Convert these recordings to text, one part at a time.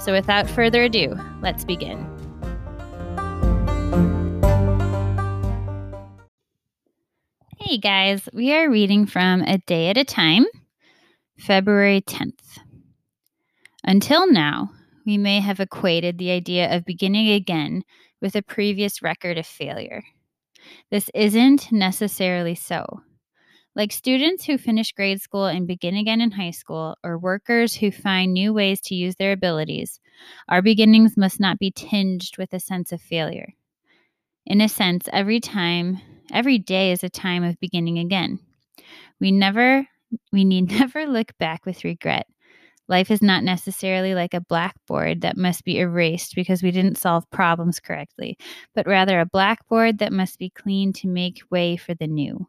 So without further ado, let's begin. Hey guys, we are reading from A Day at a Time, February 10th. Until now, we may have equated the idea of beginning again with a previous record of failure. This isn't necessarily so. Like students who finish grade school and begin again in high school, or workers who find new ways to use their abilities, our beginnings must not be tinged with a sense of failure. In a sense, every time, every day is a time of beginning again. We never, we need never look back with regret. Life is not necessarily like a blackboard that must be erased because we didn't solve problems correctly, but rather a blackboard that must be cleaned to make way for the new.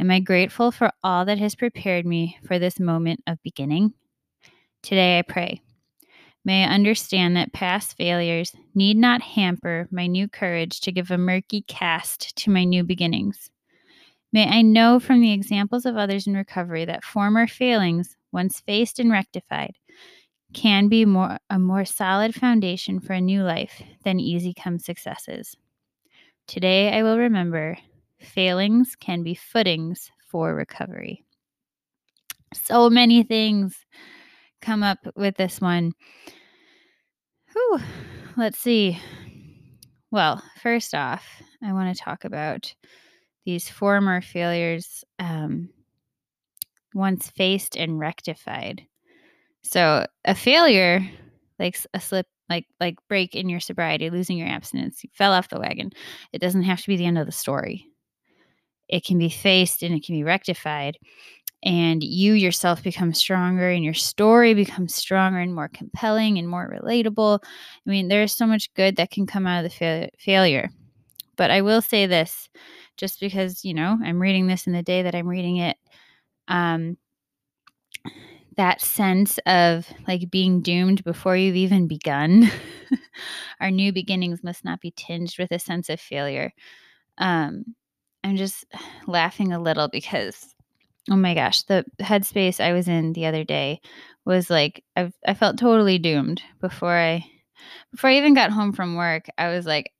Am I grateful for all that has prepared me for this moment of beginning? Today I pray. May I understand that past failures need not hamper my new courage to give a murky cast to my new beginnings. May I know from the examples of others in recovery that former failings, once faced and rectified, can be more a more solid foundation for a new life than easy come successes. Today I will remember Failings can be footings for recovery. So many things come up with this one. Whew. Let's see. Well, first off, I want to talk about these former failures um, once faced and rectified. So, a failure, like a slip, like like break in your sobriety, losing your abstinence, you fell off the wagon. It doesn't have to be the end of the story it can be faced and it can be rectified and you yourself become stronger and your story becomes stronger and more compelling and more relatable. I mean, there's so much good that can come out of the fa- failure. But I will say this just because, you know, I'm reading this in the day that I'm reading it. Um, that sense of like being doomed before you've even begun. Our new beginnings must not be tinged with a sense of failure. Um, I'm just laughing a little because oh my gosh, the headspace I was in the other day was like I I felt totally doomed before I before I even got home from work. I was like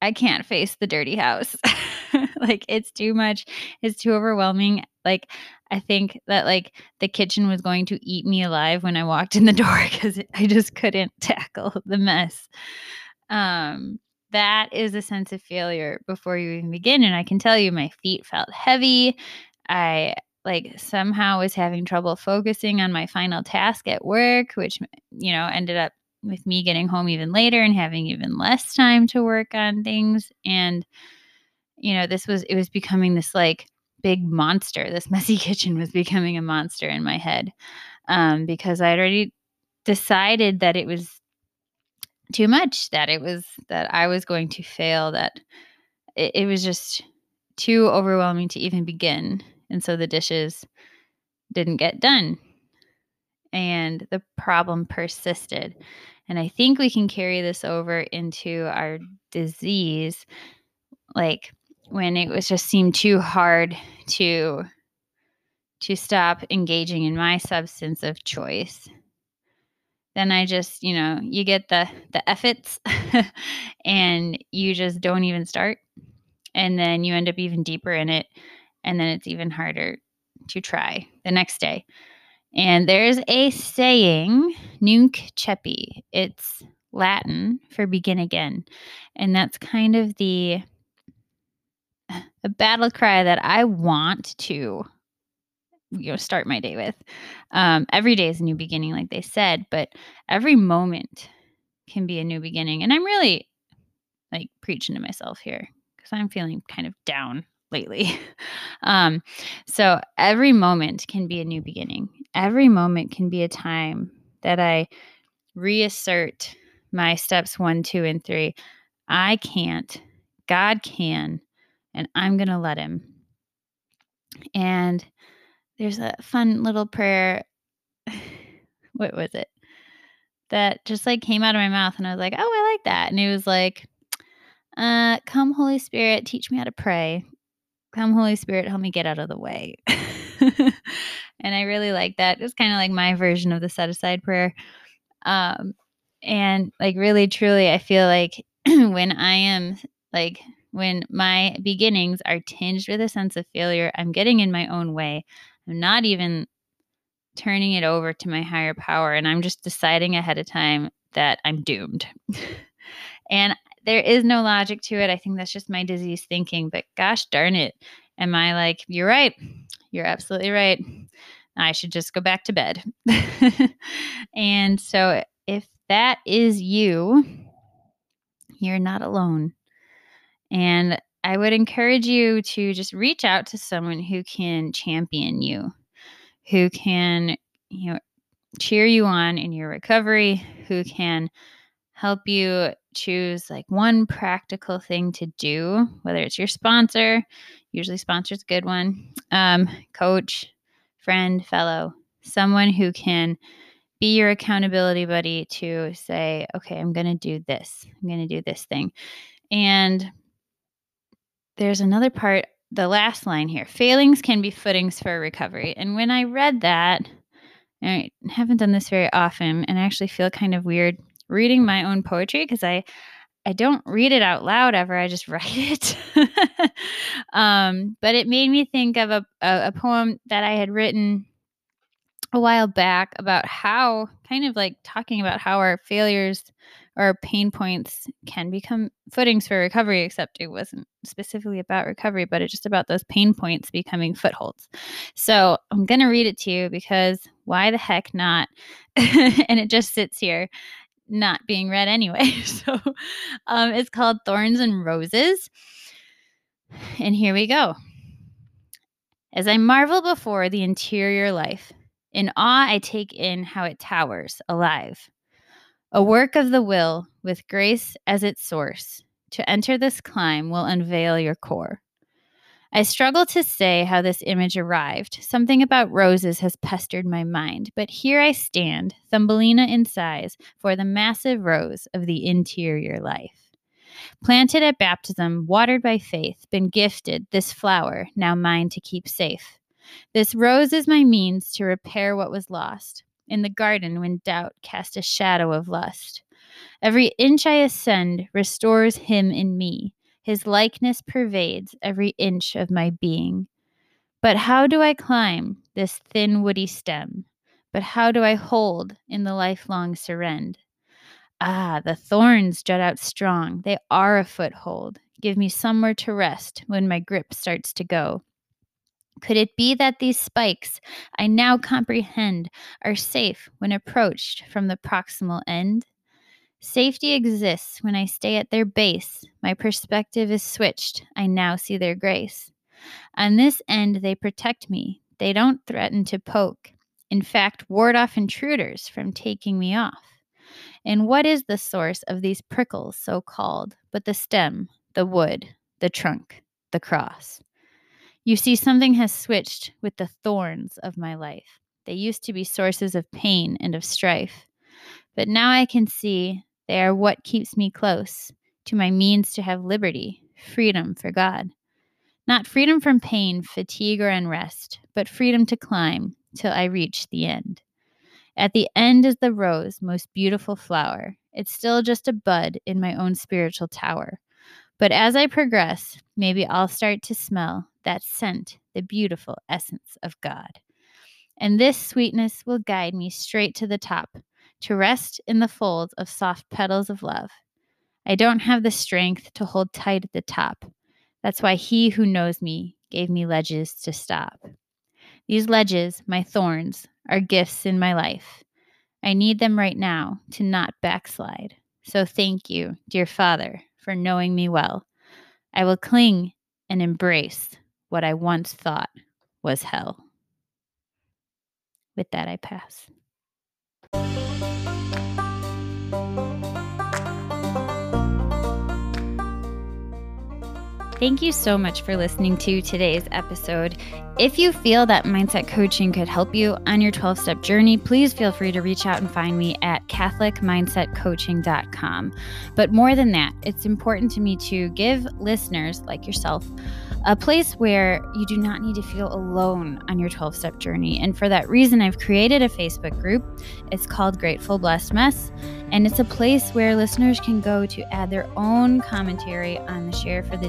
I can't face the dirty house. like it's too much. It's too overwhelming. Like I think that like the kitchen was going to eat me alive when I walked in the door cuz I just couldn't tackle the mess. Um that is a sense of failure before you even begin. And I can tell you, my feet felt heavy. I like somehow was having trouble focusing on my final task at work, which, you know, ended up with me getting home even later and having even less time to work on things. And, you know, this was, it was becoming this like big monster. This messy kitchen was becoming a monster in my head um, because I had already decided that it was too much that it was that I was going to fail that it, it was just too overwhelming to even begin and so the dishes didn't get done and the problem persisted and I think we can carry this over into our disease like when it was just seemed too hard to to stop engaging in my substance of choice then I just, you know, you get the the efforts and you just don't even start. And then you end up even deeper in it and then it's even harder to try the next day. And there's a saying, Nunc Coepi. It's Latin for begin again. And that's kind of the a battle cry that I want to you know start my day with. Um, every day is a new beginning, like they said, but every moment can be a new beginning. And I'm really like preaching to myself here because I'm feeling kind of down lately. um, so every moment can be a new beginning. Every moment can be a time that I reassert my steps one, two, and three. I can't, God can, and I'm going to let Him. And there's a fun little prayer. what was it? That just like came out of my mouth, and I was like, oh, I like that. And it was like, uh, come, Holy Spirit, teach me how to pray. Come, Holy Spirit, help me get out of the way. and I really like that. It's kind of like my version of the set aside prayer. Um, and like really truly i feel like when i am like when my beginnings are tinged with a sense of failure i'm getting in my own way i'm not even turning it over to my higher power and i'm just deciding ahead of time that i'm doomed. And there is no logic to it. I think that's just my disease thinking but gosh darn it am i like you're right. You're absolutely right. I should just go back to bed. And so if that is you, you're not alone. And I would encourage you to just reach out to someone who can champion you, who can, you know, cheer you on in your recovery, who can help you choose like one practical thing to do, whether it's your sponsor, usually sponsor's a good one, um, coach, friend, fellow, someone who can be your accountability buddy to say, okay, I'm going to do this. I'm going to do this thing. And there's another part, the last line here failings can be footings for recovery. And when I read that, I haven't done this very often, and I actually feel kind of weird reading my own poetry because I I don't read it out loud ever. I just write it. um, but it made me think of a, a, a poem that I had written a while back about how kind of like talking about how our failures or pain points can become footings for recovery except it wasn't specifically about recovery but it's just about those pain points becoming footholds. So i'm going to read it to you because why the heck not? And it just sits here not being read anyway. So um, it's called thorns and roses. And here we go. As i marvel before the interior life in awe, I take in how it towers, alive. A work of the will, with grace as its source. To enter this climb will unveil your core. I struggle to say how this image arrived. Something about roses has pestered my mind, but here I stand, Thumbelina in size, for the massive rose of the interior life. Planted at baptism, watered by faith, been gifted this flower, now mine to keep safe. This rose is my means to repair what was lost. In the garden, when doubt cast a shadow of lust. Every inch I ascend restores him in me. His likeness pervades every inch of my being. But how do I climb this thin woody stem? But how do I hold in the lifelong surrend? Ah, the thorns jut out strong. They are a foothold. Give me somewhere to rest when my grip starts to go. Could it be that these spikes, I now comprehend, are safe when approached from the proximal end? Safety exists when I stay at their base. My perspective is switched. I now see their grace. On this end, they protect me. They don't threaten to poke. In fact, ward off intruders from taking me off. And what is the source of these prickles, so called, but the stem, the wood, the trunk, the cross? You see, something has switched with the thorns of my life. They used to be sources of pain and of strife. But now I can see they are what keeps me close to my means to have liberty, freedom for God. Not freedom from pain, fatigue, or unrest, but freedom to climb till I reach the end. At the end is the rose, most beautiful flower. It's still just a bud in my own spiritual tower. But as I progress, maybe I'll start to smell that scent, the beautiful essence of God. And this sweetness will guide me straight to the top, to rest in the folds of soft petals of love. I don't have the strength to hold tight at the top. That's why he who knows me gave me ledges to stop. These ledges, my thorns, are gifts in my life. I need them right now to not backslide. So thank you, dear Father, for knowing me well. I will cling and embrace what I once thought was hell. With that, I pass. Thank you so much for listening to today's episode. If you feel that mindset coaching could help you on your 12 step journey, please feel free to reach out and find me at CatholicMindsetCoaching.com. But more than that, it's important to me to give listeners like yourself a place where you do not need to feel alone on your 12 step journey. And for that reason, I've created a Facebook group. It's called Grateful Blessed Mess. And it's a place where listeners can go to add their own commentary on the share for the